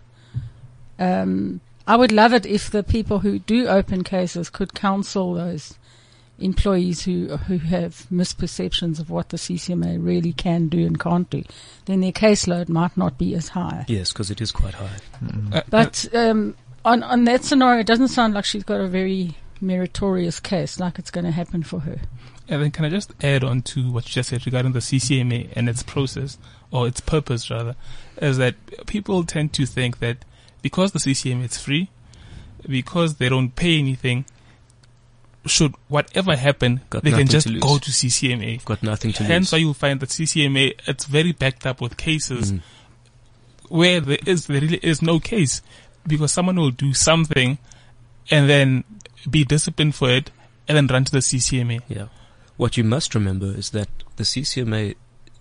Um, I would love it if the people who do open cases could counsel those employees who who have misperceptions of what the CCMA really can do and can't do. Then their caseload might not be as high. yes, because it is quite high. Uh, But um, on on that scenario, it doesn't sound like she's got a very meritorious case, like it's going to happen for her. And then can I just add on to what you just said regarding the CCMA and its process, or its purpose rather, is that people tend to think that because the CCM is free, because they don't pay anything, should whatever happen, Got they can just to lose. go to CCMA. Got nothing to Hence why you'll find that CCMA, it's very backed up with cases Mm. where there is, there really is no case because someone will do something and then be disciplined for it and then run to the CCMA. Yeah. What you must remember is that the CCMA,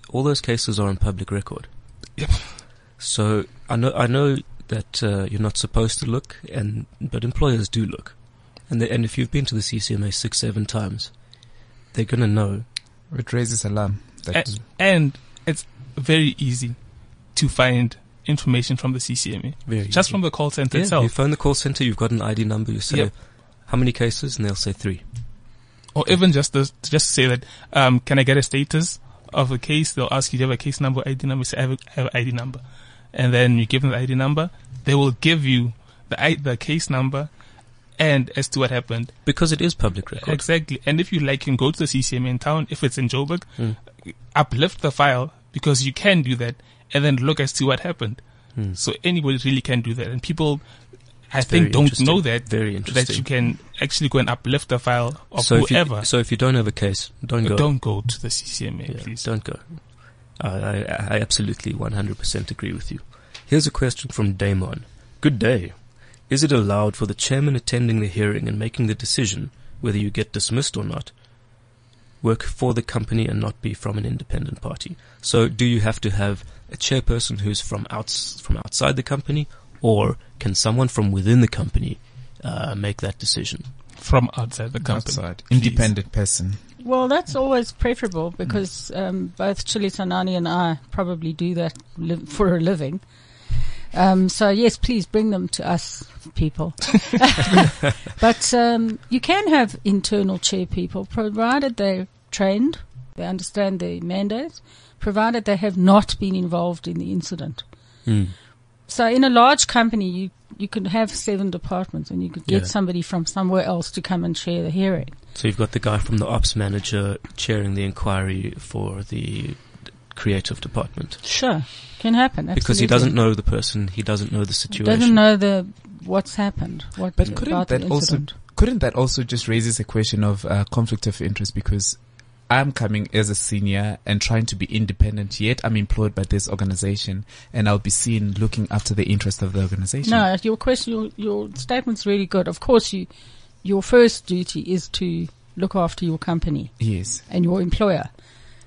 all those cases are on public record. Yep. So I know I know that uh, you're not supposed to look, and but employers do look, and they, and if you've been to the CCMA six seven times, they're gonna know. It raises alarm. That A- and it's very easy to find information from the CCMA Very just easy. from the call center yeah, you itself, phone the call center. You've got an ID number. You say Yep. how many cases, and they'll say three. or even just the, just to say that um, can I get a status of a case? They'll ask you, do you have a case number, ID number? You say, I have, a, I have an ID number, and then you give them the ID number. They will give you the the case number and as to what happened Because it is public record. exactly. And if you like, you can go to the CCMA in town. If it's in Joburg, Mm. uplift the file because you can do that, and then look as to what happened. Mm. So anybody really can do that, and people, I Very think, don't know that Very interesting. that you can actually go and uplift the file of so whoever. If you, so if you don't have a case, don't go. Don't go to the CCMA, Yeah, please. Don't go. I, I, I absolutely 100% agree with you. Here's a question from Damon. Good day. Is it allowed for the chairman attending the hearing and making the decision whether you get dismissed or not work for the company and not be from an independent party? So do you have to have a chairperson who's from outs, from outside the company or can someone from within the company uh, make that decision? From outside the company. outside. please. Independent person. Well, that's always preferable because um, both Tshilisanani and I probably do that li- for a living. Um, so yes, please bring them to us, people. (laughs) but um, you can have internal chair people, provided they're trained, they understand the mandate, provided they have not been involved in the incident. Mm. So in a large company, you you could have seven departments, and you could get Yeah. somebody from somewhere else to come and chair the hearing. So you've got the guy from the ops manager chairing the inquiry for the creative department. Sure, can happen. Because he doesn't know the person, he doesn't know the situation. doesn't know the what's happened. What But couldn't about that the also incident. couldn't that also just raises a question of uh, conflict of interest because I'm coming as a senior and trying to be independent, yet I'm employed by this organization, and I'll be seen looking after the interest of the organization. No, your question, your, your statement's really good. Of course, you your first duty is to look after your company Yes. and your employer.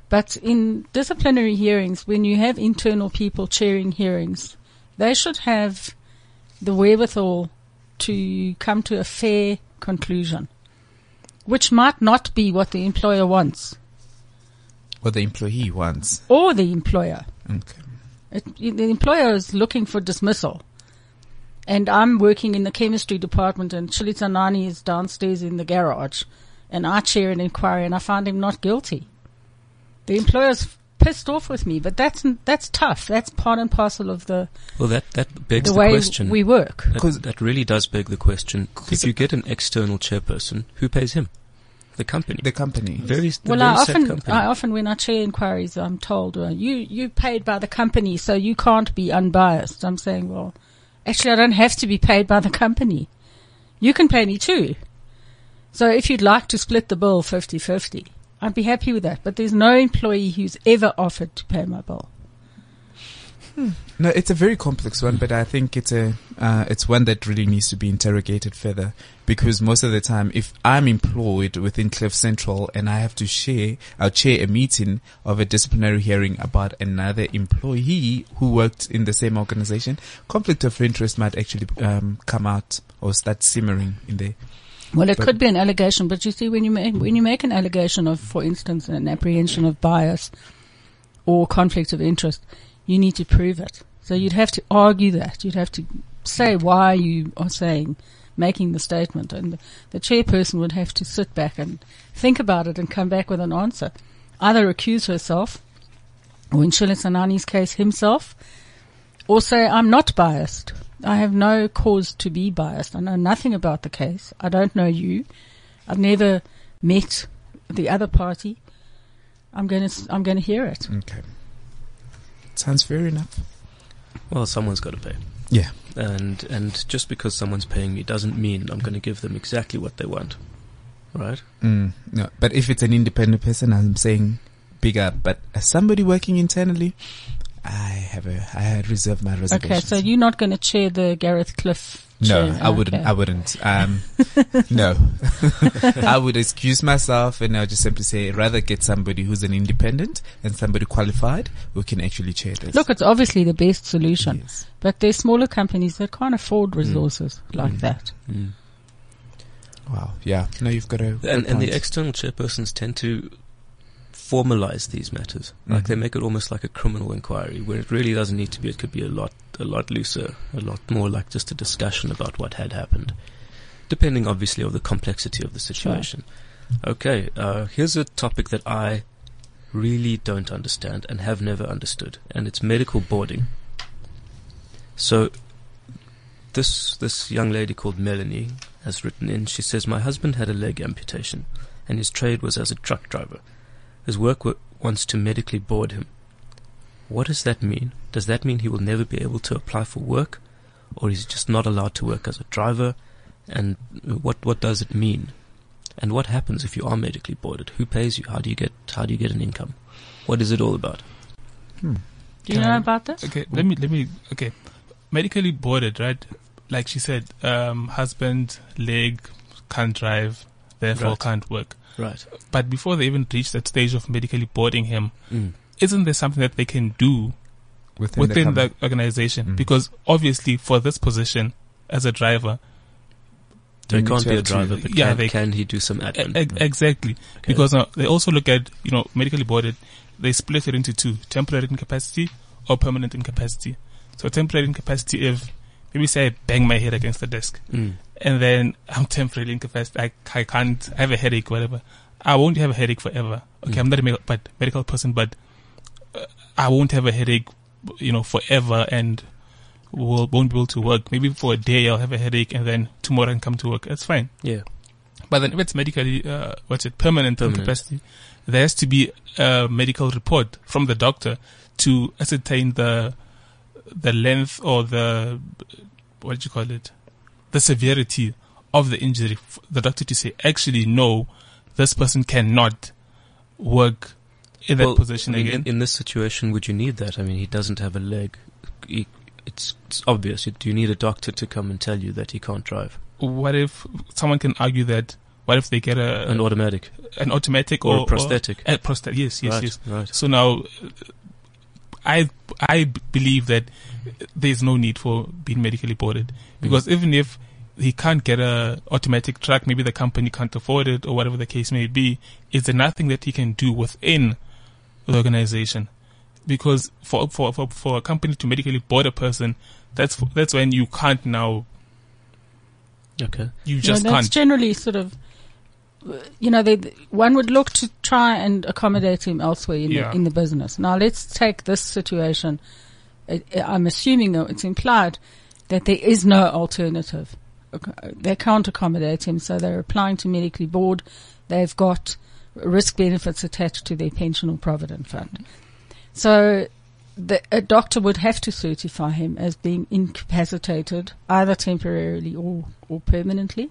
But in disciplinary hearings, when you have internal people chairing hearings, they should have the wherewithal to come to a fair conclusion, which might not be what the employer wants What the employee wants. or the employer. Okay. It, the employer is looking for dismissal. And I'm working in the chemistry department and Chilitanani is downstairs in the garage. And I chair an inquiry and I find him not guilty. The employer's pissed off with me, but that's, that's tough. That's part and parcel of the, Well, that, that begs the the, way question. we work. that, that really does beg the question. If you get an external chairperson, who pays him? The company. The company. very, the Well, very I set often, company. I often, when I chair inquiries, I'm told, uh, you, you paid by the company, so you can't be unbiased. I'm saying, well, actually, I don't have to be paid by the company. you can pay me too. So if you'd like to split the bill 50-50, I'd be happy with that. But there's no employee who's ever offered to pay my bill. No, it's a very complex one, but I think it's a uh, it's one that really needs to be interrogated further because most of the time, if I'm employed within Cliff Central and I have to share, I'll chair a meeting of a disciplinary hearing about another employee who worked in the same organization, conflict of interest might actually um, come out or start simmering in there. Well, it But- could be an allegation, but you see, when you make when you make an allegation of, for instance, an apprehension of bias or conflict of interest, you need to prove it. So you'd have to argue that. You'd have to say why you are saying, making the statement, and the chairperson would have to sit back and think about it and come back with an answer. Either accuse herself, or in Tshilisanani's case, himself, or say, I'm not biased. I have no cause to be biased. I know nothing about the case. I don't know you. I've never met the other party. I'm going to, I'm going to hear it. Okay, sounds fair enough. Well, someone's got to pay. Yeah. And and just because someone's paying me doesn't mean I'm going to give them exactly what they want. Right? Mm, no, but if it's an independent person, I'm saying big up. But as somebody working internally, I have a, I had reserved my reservations. Okay, so you're not going to chair the Gareth Cliff? No, chair. I wouldn't. Okay. I wouldn't. Um, (laughs) no, (laughs) I would excuse myself and I'll just simply say, rather get somebody who's an independent and somebody qualified who can actually chair this. Look, it's obviously the best solution, Yes. but there's smaller companies that can't afford resources like Mm. that. Mm. Wow. Yeah. No, you've got a. And, and the external chairpersons tend to formalize these matters. Like Mhm. they make it almost like a criminal inquiry, where it really doesn't need to be. It could be a lot, a lot looser, a lot more like just a discussion about what had happened, depending obviously on the complexity of the situation. Okay, uh, here's a topic that I really don't understand and have never understood, and it's medical boarding. So, this this young lady called Melanie has written in. She says, "My husband had a leg amputation, and his trade was as a truck driver. His work w- wants to medically board him. What does that mean? Does that mean he will never be able to apply for work, or is he just not allowed to work as a driver? And what what does it mean? And what happens if you are medically boarded? Who pays you? How do you get how do you get an income? What is it all about? Hmm. Do you Can know I- about this? Okay, let me let me. Okay, medically boarded, right? Like she said, um, husband leg can't drive, therefore Right. can't work. Right. But before they even reach that stage of medically boarding him, Mm. isn't there something that they can do within, within the, the organization? Mm. Because obviously, for this position as a driver, So he You can't be a driver, but Yeah, can, they- can he do some e- admin? e- exactly. Okay. Because uh, they also look at you know medically boarded. They split it into two: temporary incapacity or permanent incapacity. So temporary incapacity, if maybe say I bang my head against the desk, Mm. And then I'm temporarily incapacitated. I, I can't. I have a headache, whatever. I won't have a headache forever. Okay, Mm. I'm not a medical, but medical person, but uh, I won't have a headache, you know, forever, and will won't be able to work. Maybe for a day I'll have a headache, and then tomorrow I can come to work. That's fine. Yeah. But then if it's medically, uh, what's it, permanent, Permanent. incapacity, there has to be a medical report from the doctor to ascertain the the length or the what do you call it, the severity of the injury. The doctor to say, actually, no, this person cannot work in that Well, position I mean, again. In, in this situation, would you need that? I mean, he doesn't have a leg. He, it's, it's obvious. Do you need a doctor to come and tell you that he can't drive? what if someone can argue that? What if they get a An automatic an automatic or, or a prosthetic? Or, a prosthetic? Yes, yes, right, yes. right. So now, uh, I I b- believe that there's no need for being medically boarded because even if he can't get a automatic truck, maybe the company can't afford it or whatever the case may be, is there nothing that he can do within the organization? Because for for for, for a company to medically board a person, that's that's when you can't now Okay. you No, just that's can't. generally sort of, you know, they, one would look to try and accommodate him elsewhere in, Yeah. the, in the business. Now let's take this situation. I'm assuming though it's implied that there is no alternative. They can't accommodate him, so they're applying to medically board. They've got risk benefits attached to their pension or provident fund. So the, a doctor would have to certify him as being incapacitated, either temporarily or, or permanently.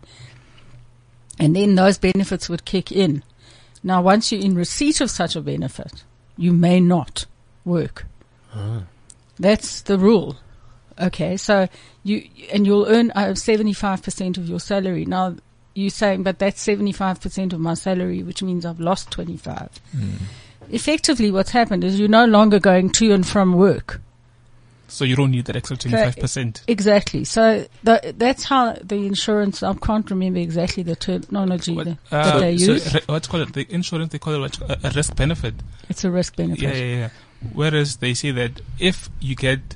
And then those benefits would kick in. Now, once you're in receipt of such a benefit, you may not work. That's the rule. Okay, so you and you'll earn uh, seventy-five percent of your salary. Now you're saying, but that's seventy-five percent of my salary, which means I've lost twenty-five. Effectively, what's happened is you're no longer going to and from work. So you don't need that extra 25%. Exactly. So the, that's how the insurance. I can't remember exactly the terminology What, that, uh, that they so use. re- what's called it? The insurance, they call it a, a risk benefit. it's a risk benefit. Yeah, yeah, yeah. Whereas they say that if you get,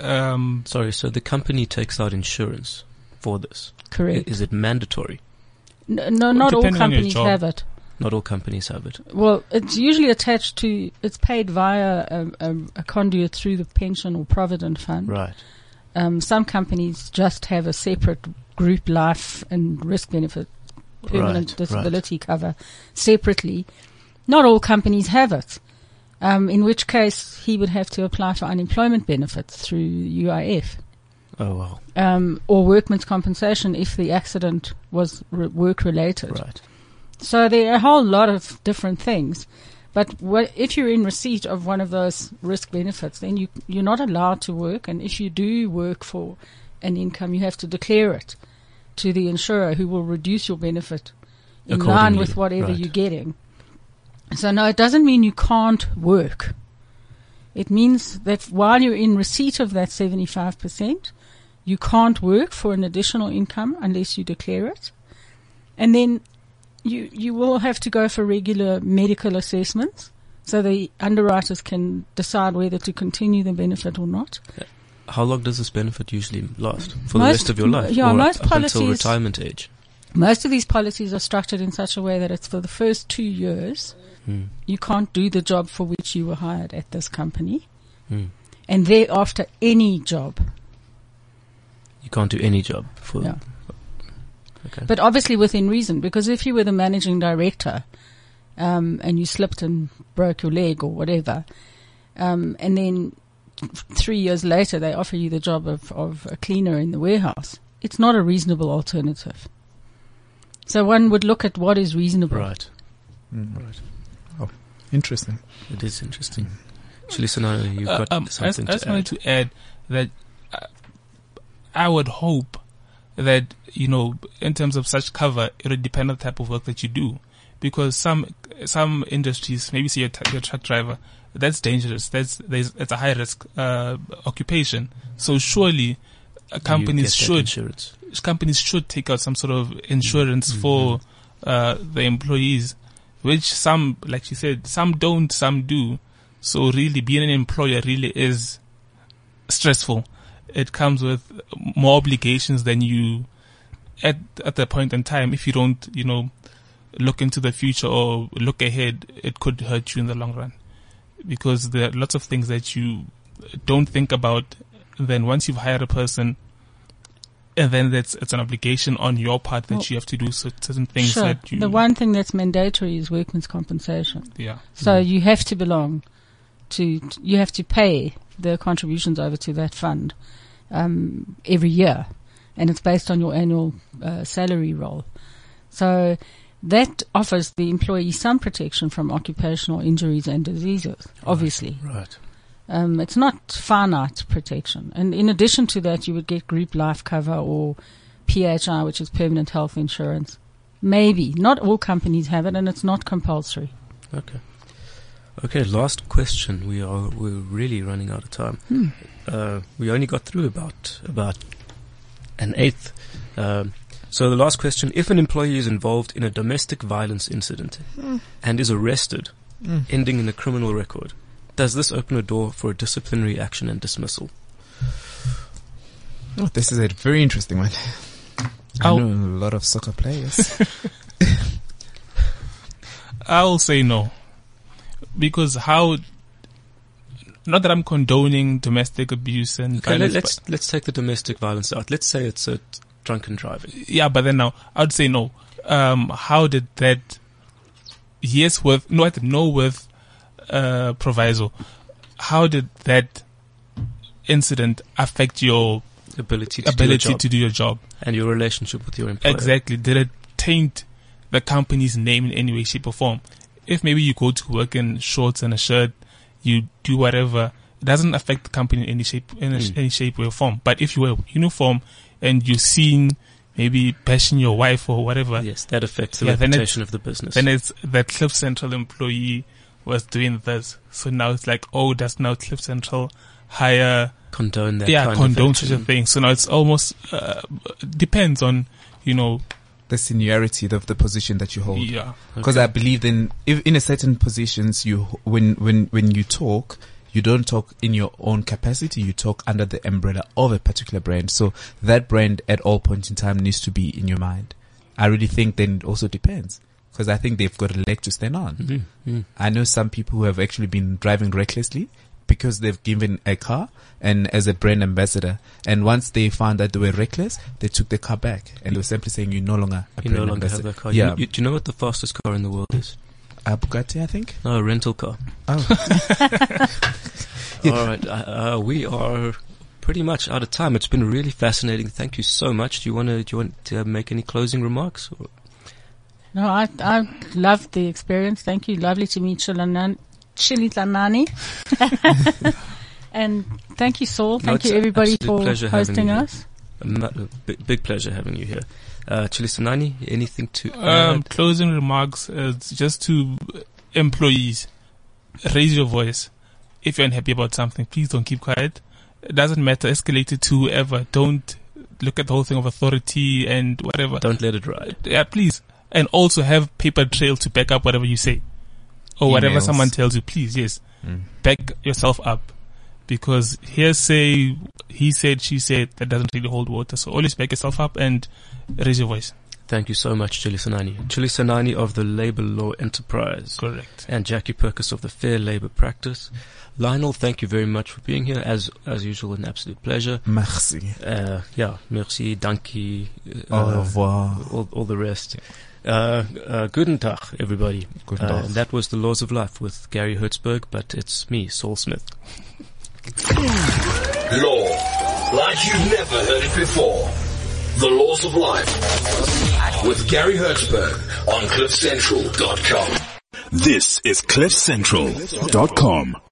um, Sorry, so the company takes out insurance for this. Correct. Is it mandatory? No, no not all depending on your companies have it. Not all companies have it. Well, it's usually attached to, it's paid via a, a, a conduit through the pension or provident fund. Right. Um, some companies just have a separate group life and risk benefit, permanent Right, disability cover separately. Not all companies have it. Um, in which case he would have to apply for unemployment benefits through UIF. Oh wow. Um, or workman's compensation if the accident was re- work related. Right. So there are a whole lot of different things. But what, if you're in receipt of one of those risk benefits, then you, you're not allowed to work. And if you do work for an income, you have to declare it to the insurer who will reduce your benefit in line with whatever right. you're getting. So no, it doesn't mean you can't work. It means that while you're in receipt of that 75%, you can't work for an additional income unless you declare it. And then you, you will have to go for regular medical assessments so the underwriters can decide whether to continue the benefit or not. How long does this benefit usually last? For the rest of your life? yeah, or most up, up until policies- retirement age? Most of these policies are structured in such a way that it's for the first two years. Hmm. You can't do the job for which you were hired at this company. Hmm. And thereafter, any job. You can't do any job for. Yeah. Okay. But obviously within reason, because if you were the managing director, um, and you slipped and broke your leg or whatever, um, and then three years later they offer you the job of, of a cleaner in the warehouse, it's not a reasonable alternative. So one would look at what is reasonable. right. Mm. Right. Interesting. It is interesting. Chilisana, you've Uh, got um, I, something I just to wanted to add that uh, I would hope that you know, in terms of such cover, it would depend on the type of work that you do, because some some industries, maybe say you're, t- you're a truck driver, that's dangerous. That's there's it's a high risk uh, occupation. So surely, uh, companies should insurance. companies should take out some sort of insurance for uh, the employees, which some, like you said, some don't, some do. So really, being an employer really is stressful. It comes with more obligations than you at at the point in time. If you don't, you know, look into the future or look ahead, it could hurt you in the long run because there are lots of things that you don't think about. Then once you've hired a person, and then that's it's an obligation on your part that Well, you have to do certain things sure. that you The one thing that's mandatory is workman's compensation. yeah So mm-hmm. you have to belong to, you have to pay the contributions over to that fund um, every year, and it's based on your annual uh, salary roll. So that offers the employee some protection from occupational injuries and diseases. Obviously, Right. um, it's not finite protection, and in addition to that, you would get group life cover or PHI, which is permanent health insurance. Maybe not all companies have it, and it's not compulsory. Okay. Okay, last question. We are we're really running out of time. Hmm. Uh, we only got through about about an eighth. Um, so the last question: If an employee is involved in a domestic violence incident and is arrested, Mm. ending in a criminal record, does this open a door for a disciplinary action and dismissal? Oh, this is a very interesting one. I I'll- know a lot of soccer players. (laughs) I'll say no because how not that I'm condoning domestic abuse and Okay, violence, let's let's take the domestic violence out. Let's say it's a drunken driving. yeah but then now I'd say no um how did that yes with no no with uh proviso how did that incident affect your Ability to do ability your to do your job? and your relationship with your employer. Exactly. Did it taint the company's name in any way, shape, or form? If maybe you go to work in shorts and a shirt, you do whatever, it doesn't affect the company in any shape, in a, any shape or form. But if you wear uniform and you're seen maybe bashing your wife or whatever, Yes, that affects the Yeah, reputation of the business. then it's that Cliff Central employee was doing this. So now it's like, oh, does now Cliff Central hire, condone that yeah, kind condone such a thing. So now it's almost, uh, depends on, you know, The seniority of the position that you hold. yeah. Because I believe in if in a certain positions you when when when you talk you don't talk in your own capacity. You talk under the umbrella of a particular brand. So that brand at all points in time needs to be in your mind. I really think then it also depends. Because I think they've got a leg to stand on. Mhm, mhm. I know some people who have actually been driving recklessly because they've given a car and as a brand ambassador and once they found that they were reckless they took the car back and they were simply saying you no longer a You no brand longer have ambassador. that car. yeah You, you, do you know what the fastest car in the world is? a Bugatti I think No, a rental car. oh (laughs) All right, uh, uh, we are pretty much out of time. It's been really fascinating. Thank you so much. Do you want to do you want to make any closing remarks? Or- No, I I loved the experience. Thank you. Lovely to meet Chilanan, Chilitanani. (laughs) and thank you, Saul. Thank it's you, everybody, for hosting us. A big, big pleasure having you here. Uh, Tshilisanani, anything to Um, add? closing remarks is just to employees. Raise your voice. If you're unhappy about something, please don't keep quiet. It doesn't matter. Escalate it to whoever. Don't look at the whole thing of authority and whatever. Don't let it ride. Yeah, please. And also have paper trail to back up whatever you say. Or whatever Emails. someone tells you, please, yes. Mm. Back yourself up. Because hearsay, he said, she said, that doesn't really hold water. So always back yourself up and raise your voice. Thank you so much, Tshilisanani. Tshilisanani of the Labour Law Enterprise. Correct. and Jaqui Perkes of the Fair Labour Practice. Lionel, thank you very much for being here. As as usual, an absolute pleasure. merci Uh, yeah, merci, danke, uh, au revoir all, all the rest. Uh, uh, guten Tag, everybody. Guten Uh, Tag. that was the Laws of Life with Garry Hertzberg, but it's me, Saul Smith. Law, like you've never heard it before. The Laws of Life with Garry Hertzberg on CliffCentral.com. This is CliffCentral.com.